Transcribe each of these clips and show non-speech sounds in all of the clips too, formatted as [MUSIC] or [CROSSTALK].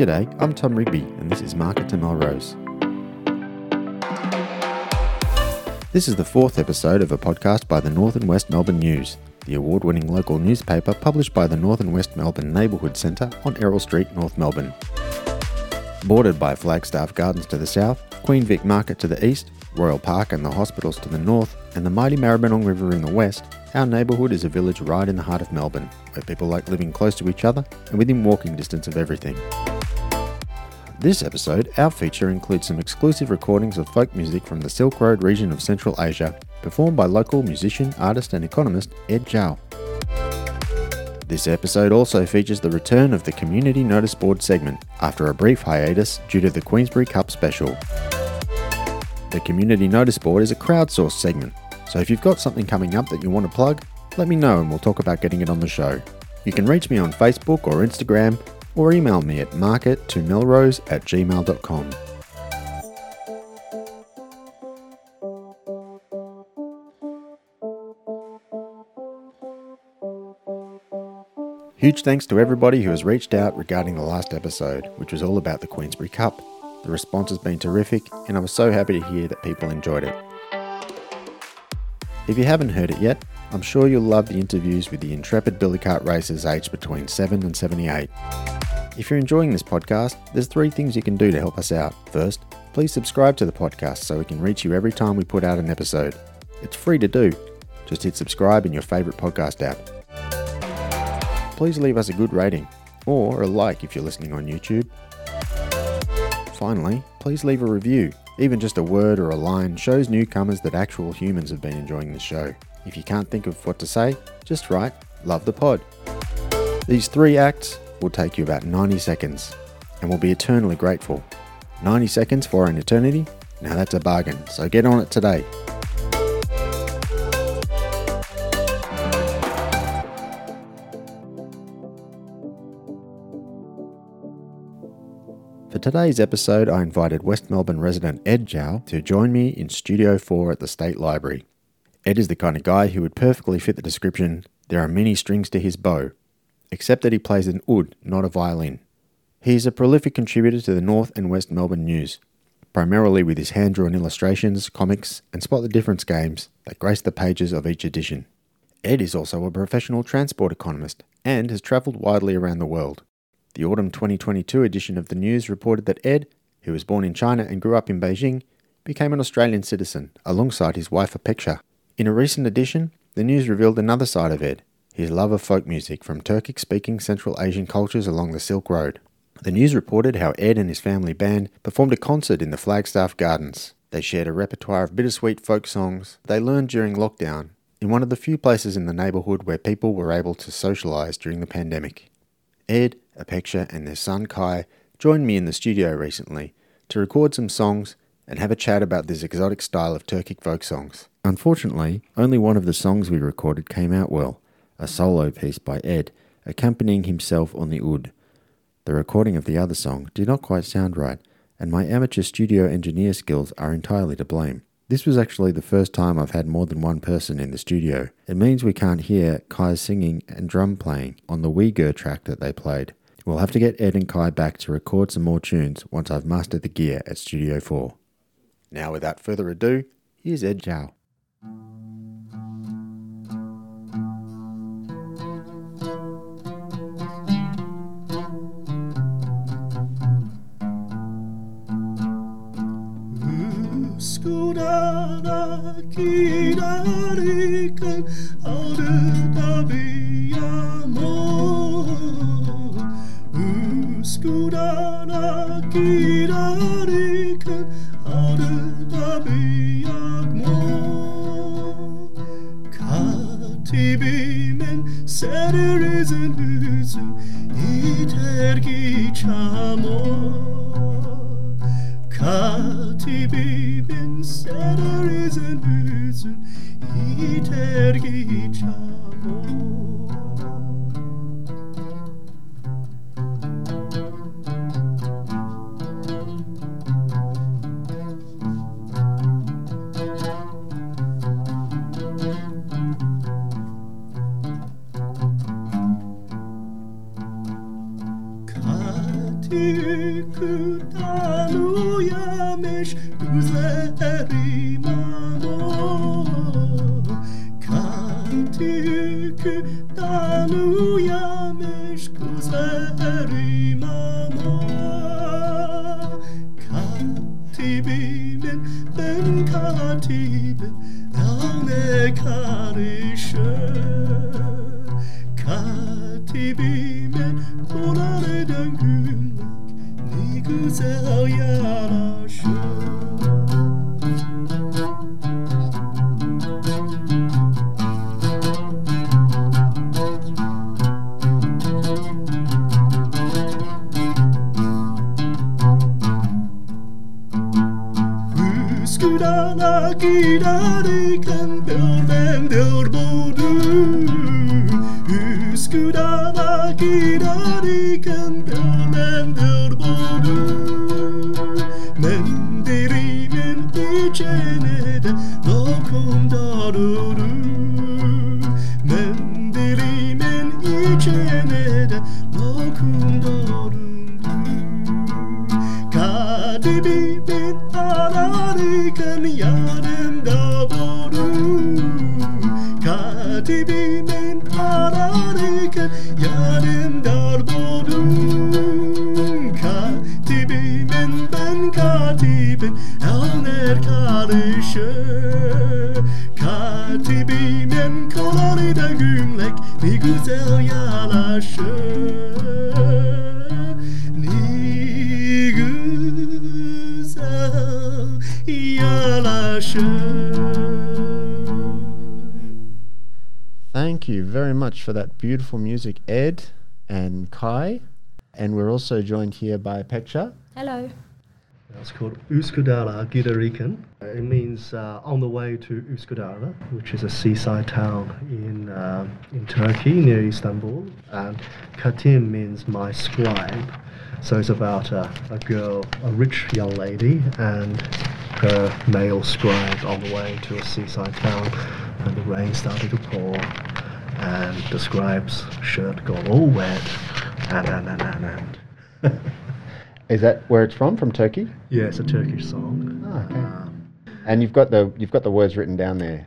G'day, I'm Tom Rigby, and this is Market to Melrose. This is the fourth episode of a podcast by the North and West Melbourne News, the award winning local newspaper published by the North and West Melbourne Neighbourhood Centre on Errol Street, North Melbourne. Bordered by Flagstaff Gardens to the south, Queen Vic Market to the east, Royal Park and the hospitals to the north, and the mighty Maribyrnong River in the west, our neighbourhood is a village right in the heart of Melbourne, where people like living close to each other and within walking distance of everything. This episode, our feature includes some exclusive recordings of folk music from the Silk Road region of Central Asia, performed by local musician, artist, and economist Ed Zhao. This episode also features the return of the Community Notice Board segment after a brief hiatus due to the Queensberry Cup special. The Community Notice Board is a crowdsourced segment, so if you've got something coming up that you want to plug, let me know and we'll talk about getting it on the show. You can reach me on Facebook or Instagram or email me at market2melrose at gmail.com. Huge thanks to everybody who has reached out regarding the last episode, which was all about the Queensberry Cup. The response has been terrific, and I was so happy to hear that people enjoyed it. If you haven't heard it yet, I'm sure you'll love the interviews with the intrepid billy cart racers aged between 7 and 78. If you're enjoying this podcast, there's three things you can do to help us out. First, please subscribe to the podcast so we can reach you every time we put out an episode. It's free to do. Just hit subscribe in your favourite podcast app. Please leave us a good rating, or a like if you're listening on YouTube. Finally, please leave a review. Even just a word or a line shows newcomers that actual humans have been enjoying the show. If you can't think of what to say, just write, love the pod. These three acts will take you about 90 seconds and we'll be eternally grateful. 90 seconds for an eternity? Now that's a bargain, so get on it today. For today's episode, I invited West Melbourne resident Ed Zhao to join me in Studio 4 at the State Library. Ed is the kind of guy who would perfectly fit the description there are many strings to his bow, except that he plays an oud, not a violin. He is a prolific contributor to the North and West Melbourne News, primarily with his hand drawn illustrations, comics, and spot the difference games that grace the pages of each edition. Ed is also a professional transport economist and has travelled widely around the world. The autumn 2022 edition of the News reported that Ed, who was born in China and grew up in Beijing, became an Australian citizen alongside his wife Apeksha. In a recent edition, the news revealed another side of Ed, his love of folk music from Turkic speaking Central Asian cultures along the Silk Road. The news reported how Ed and his family band performed a concert in the Flagstaff Gardens. They shared a repertoire of bittersweet folk songs they learned during lockdown in one of the few places in the neighbourhood where people were able to socialise during the pandemic. Ed, Apeksha, and their son Kai joined me in the studio recently to record some songs and have a chat about this exotic style of Turkic folk songs. Unfortunately, only one of the songs we recorded came out well, a solo piece by Ed, accompanying himself on the oud. The recording of the other song did not quite sound right, and my amateur studio engineer skills are entirely to blame. This was actually the first time I've had more than one person in the studio. It means we can't hear Kai's singing and drum playing on the Uyghur track that they played. We'll have to get Ed and Kai back to record some more tunes once I've mastered the gear at Studio 4. Now, without further ado, here's Ed Zhao. giderken adeta bir yağmur. Üsküdar'a giderken adeta bir yağmur. Katibimin serizin hüzü iter ki çamur. Katibimin itergi chamo Kati kutanuya giderken Dör ben dör budur. Üsküdar'a giderken very much for that beautiful music, Ed and Kai. And we're also joined here by Pecha. Hello. It's called Üsküdar'a Gideriken. It means uh, on the way to Üsküdar, which is a seaside town in uh, in Turkey near Istanbul. And Katim means my scribe. So it's about a, a girl, a rich young lady, and her male scribe on the way to a seaside town. And the rain started to pour, and the scribe's shirt got all wet. And and and and. and. [LAUGHS] Is that where it's from? From Turkey? Yeah, it's a Turkish song. Oh, okay. Um, And you've got the you've got the words written down there.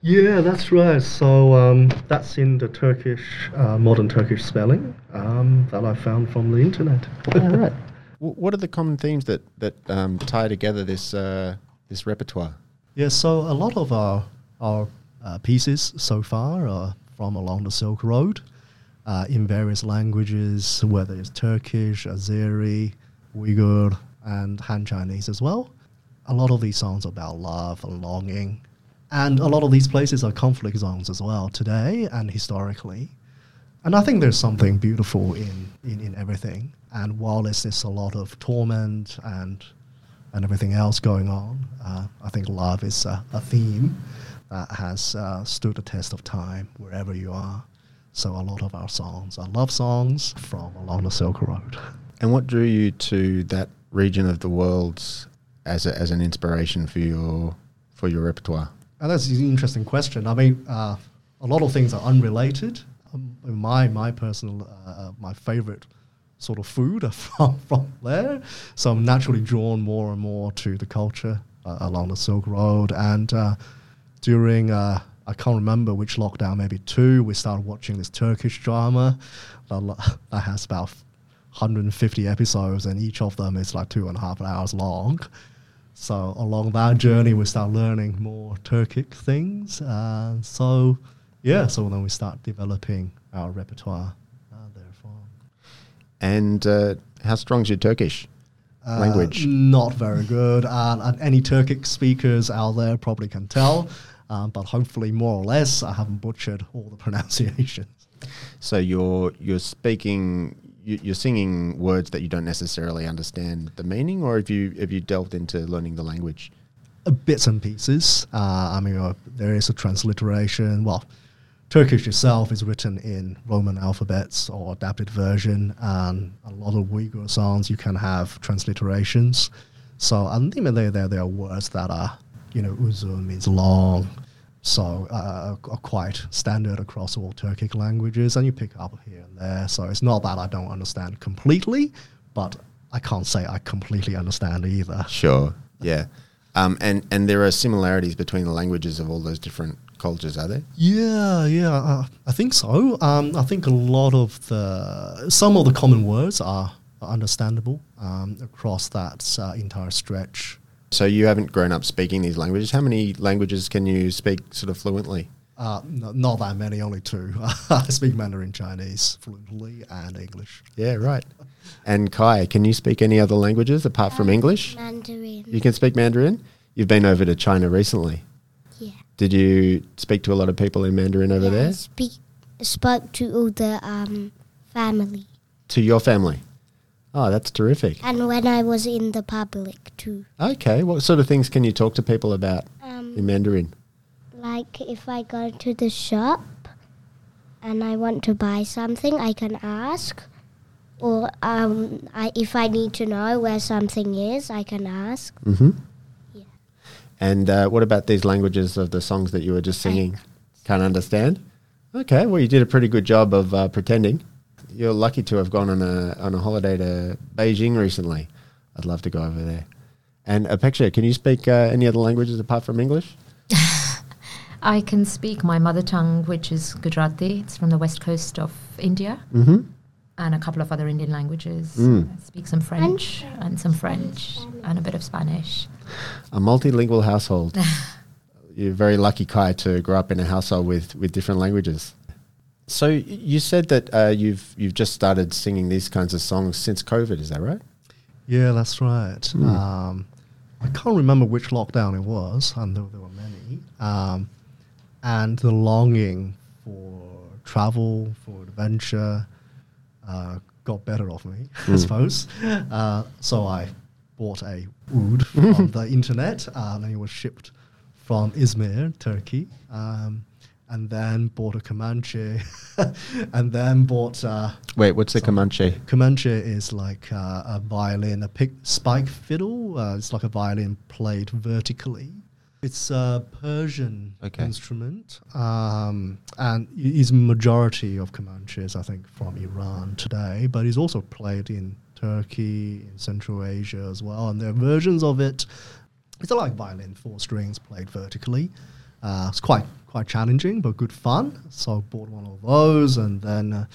yeah, that's right. So um, that's in the Turkish, uh, modern Turkish spelling um, that I found from the internet. [LAUGHS] All right. [LAUGHS] W- What are the common themes that that um, tie together this uh, this repertoire? Yeah, so a lot of our our uh, pieces so far are from along the Silk Road, uh, in various languages, whether it's Turkish, Azeri, Uyghur, and Han Chinese as well. A lot of these songs are about love and longing, and a lot of these places are conflict zones as well today and historically. And I think there's something beautiful in, in, in everything. And while there's this a lot of torment and and everything else going on, uh, I think love is a, a theme has uh, stood the test of time wherever you are. So a lot of our songs are love songs from along the Silk Road. And what drew you to that region of the world as a, as an inspiration for your for your repertoire? And that's an interesting question. I mean, uh, a lot of things are unrelated. Um, my my personal uh, my favorite sort of food [LAUGHS] are from from there, so I'm naturally drawn more and more to the culture uh, along the Silk Road. And uh, during uh, I can't remember which lockdown, maybe two, we started watching this Turkish drama that, [LAUGHS] that has about 150 episodes, and each of them is like two and a half hours long. So along that journey, we start learning more Turkic things. Uh, so yeah, so then we start developing our repertoire. Uh, therefore, And uh, how strong's your Turkish Uh, language? not very good. Uh, and any Turkic speakers out there probably can tell, um, but hopefully, more or less, I haven't butchered all the [LAUGHS] pronunciations. So you're you're speaking you- you're singing words that you don't necessarily understand the meaning, or have you have you delved into learning the language? uh, bits and pieces. Uh, I mean, uh, there is a transliteration. Well, Turkish itself is written in Roman alphabets or adapted version, and a lot of Uyghur songs you can have transliterations. So ultimately, there there are words that are, you know, uzun means long, so uh, are quite standard across all Turkic languages, and you pick up here and there. So it's not that I don't understand completely, but I can't say I completely understand either. Sure. Yeah. Um, and and there are similarities between the languages of all those different cultures, are there? Yeah, yeah, uh, I think so. Um, I think a lot of the some of the common words are, are understandable um, across that uh, entire stretch. So you haven't grown up speaking these languages. How many languages can you speak sort of fluently? Uh, no, not that many, only two. [LAUGHS] I speak Mandarin Chinese fluently and English. Yeah, right. And Kai, can you speak any other languages apart from English? Mandarin. You can speak Mandarin. You've been over to China recently. yeah. Did you speak to a lot of people in Mandarin over Yeah, I there? Speak, spoke to all the um, family. To your family? Oh, that's terrific. And when I was in the public too. Okay, what sort of things can you talk to people about um, in Mandarin? like if I go to the shop and I want to buy something, I can ask. Or um, I, if I need to know where something is, I can ask. Mm-hmm. Yeah. And uh, what about these languages of the songs that you were just singing? Can't understand? Okay, well, you did a pretty good job of uh, pretending. You're lucky to have gone on a, on a holiday to Beijing recently. I'd love to go over there. And Apeksha, can you speak uh, any other languages apart from English? [LAUGHS] I can speak my mother tongue, which is Gujarati. It's from the west coast of India, Mm-hmm. and a couple of other Indian languages. Mm. I speak some French and some French and a bit of Spanish. A multilingual household. [LAUGHS] You're very lucky, Kai, to grow up in a household with, with different languages. So you said that uh, you've you've just started singing these kinds of songs since COVID. Is that right? Yeah, that's right. Um, I can't remember which lockdown it was, and there, there were many. Um, and the longing for travel, for adventure, uh, got better of me, [LAUGHS] I suppose. Uh, so I bought a oud from [LAUGHS] the internet, uh, and it was shipped from Izmir, Turkey. Um, and then bought a kamancheh, [LAUGHS] and then bought uh, Wait, what's the kamancheh? Kamancheh is like uh, a violin, a pick spike fiddle. Uh, it's like a violin played vertically. It's a Persian Okay. instrument, um, and is majority of kamanchehs, I think, from Iran today. But it's also played in Turkey, in Central Asia as well. And there are versions of it. It's a like violin, four strings played vertically. Uh, it's quite quite challenging, but good fun. So I bought one of those, and then uh,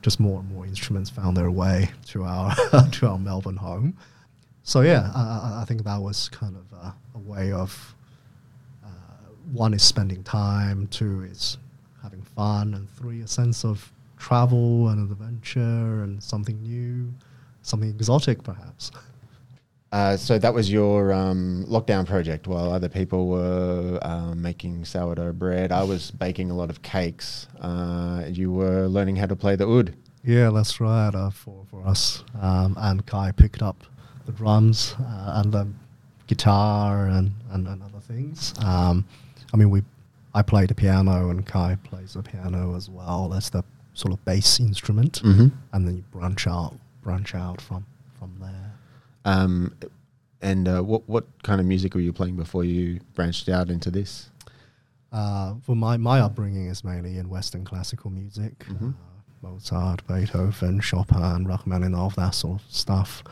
just more and more instruments found their way to our [LAUGHS] to our Melbourne home. So yeah, I, I- think that was kind of a, a way of uh, one is spending time, two is having fun, and three a sense of travel and adventure and something new, something exotic perhaps. [LAUGHS] Uh, so that was your um, lockdown project while other people were um, making sourdough bread. I was baking a lot of cakes. Uh, you were learning how to play the oud. Yeah, that's right. Uh, for for us, um, and Kai picked up the drums uh, and the guitar and, and, and other things. Um, I mean, we I play the piano and Kai plays the piano as well. That's the sort of bass instrument, Mhm. and then you branch out branch out from from there. Um, and uh, what what kind of music were you playing before you branched out into this? Uh, for my my upbringing is mainly in Western classical music, Mhm. uh, Mozart, Beethoven, Chopin, Rachmaninoff, that sort of stuff.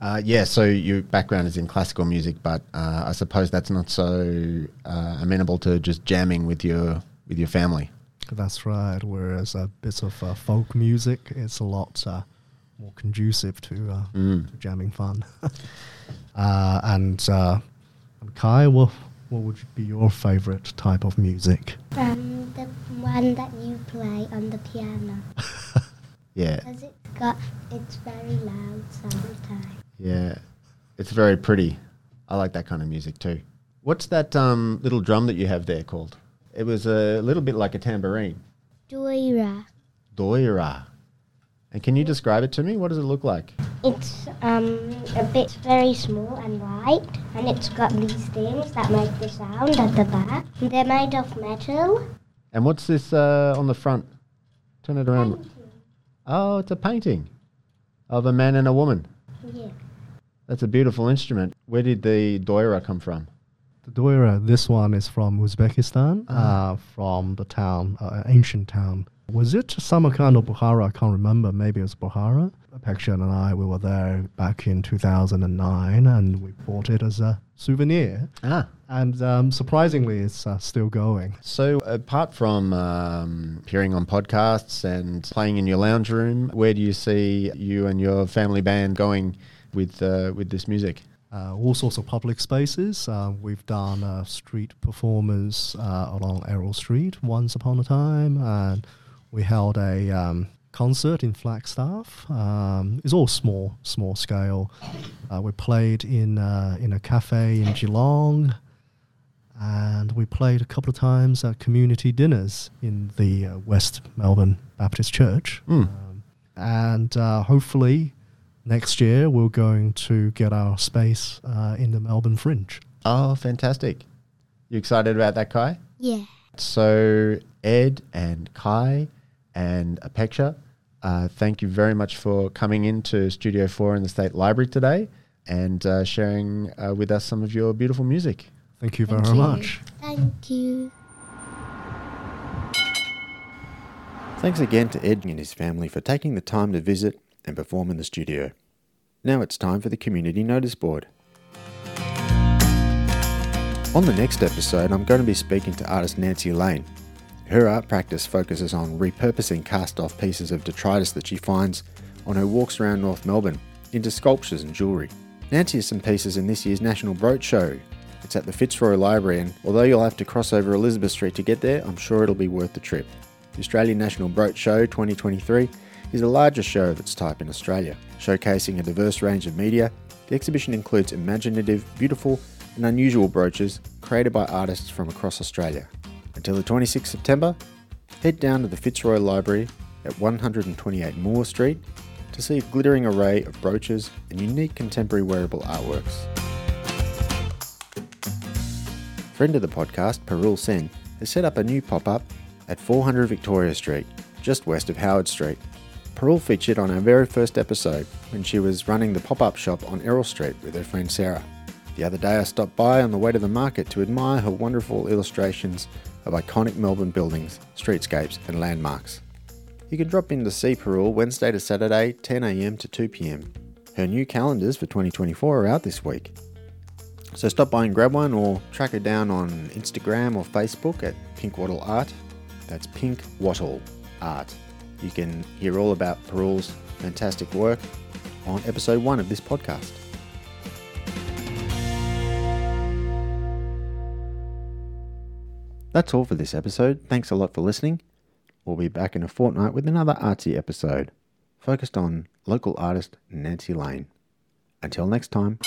Uh, yeah, so your background is in classical music, but uh, I suppose that's not so uh, amenable to just jamming with your with your family. That's right. Whereas a bit of uh, folk music it's a lot uh, more conducive to, uh, Mm. to jamming fun. [LAUGHS] uh, and, uh, and Kai, what, what would be your favorite type of music? Um, the one that you play on the piano. [LAUGHS] Yeah, Because it's got, it's very loud sometimes. yeah, it's very pretty. I like that kind of music too. What's that um, little drum that you have there called? It was a little bit like a tambourine. Doira. Doira. And can you describe it to me? What does it look like? It's um, a bit very small and white, and it's got these things that make the sound at the back. They're made of metal. And what's this uh, on the front? Turn it around. Oh, it's a painting of a man and a woman. Yeah. That's a beautiful instrument. Where did the doira come from? The Doira, this one is from Uzbekistan, Ah. uh, from the town, uh, ancient town Was it Samarkand or Bukhara? I can't remember. Maybe it was Bukhara. Pekshan and I, we were there back in 2009 and we bought it as a souvenir. Ah. And um, surprisingly, it's uh, still going. So, apart from um, appearing on podcasts and playing in your lounge room, where do you see you and your family band going with uh, with this music? Uh, all sorts of public spaces. Uh, we've done uh, street performers uh, along Errol Street once upon a time, and we held a um, concert in Flagstaff. Um, it's all small, small scale. Uh, we played in uh, in a cafe in Geelong, and we played a couple of times at community dinners in the uh, West Melbourne Baptist Church. Mm. Um, and uh, hopefully next year we're going to get our space uh, in the Melbourne Fringe. Oh, fantastic! You excited about that, Kai? Yeah. So, Ed and Kai and Apeksha, uh, thank you very much for coming into Studio 4 in the State Library today and uh, sharing uh, with us some of your beautiful music. Thank you Thank very you. much. Thank you. Thanks again to Ed and his family for taking the time to visit and perform in the studio. Now it's time for the community notice board. On the next episode, I'm going to be speaking to artist Nancy Lane. Her art practice focuses on repurposing cast off pieces of detritus that she finds on her walks around North Melbourne into sculptures and jewellery. Nancy has some pieces in this year's National Brooch Show. It's at the Fitzroy Library, and although you'll have to cross over Elizabeth Street to get there, I'm sure it'll be worth the trip. The Australian National Brooch Show 2023 is the largest show of its type in Australia, showcasing a diverse range of media. The exhibition includes imaginative, beautiful, and unusual brooches created by artists from across Australia. Until the 26th September, head down to the Fitzroy Library at 128 Moore Street to see a glittering array of brooches and unique contemporary wearable artworks. Friend of the podcast, Parul Sen, has set up a new pop up at 400 Victoria Street, just west of Howard Street. Parul featured on our very first episode when she was running the pop up shop on Errol Street with her friend Sarah. The other day I stopped by on the way to the market to admire her wonderful illustrations of iconic Melbourne buildings, streetscapes, and landmarks. You can drop in to see Parul Wednesday to Saturday, 10am to 2pm. Her new calendars for 2024 are out this week. So stop by and grab one or track her down on Instagram or Facebook at Pink Wattle Art. That's Pink Wattle Art. You can hear all about Parul's fantastic work on episode one of this podcast. That's all for this episode. Thanks a lot for listening. We'll be back in a fortnight with another artsy episode focused on local artist Nancy Lane. Until next time.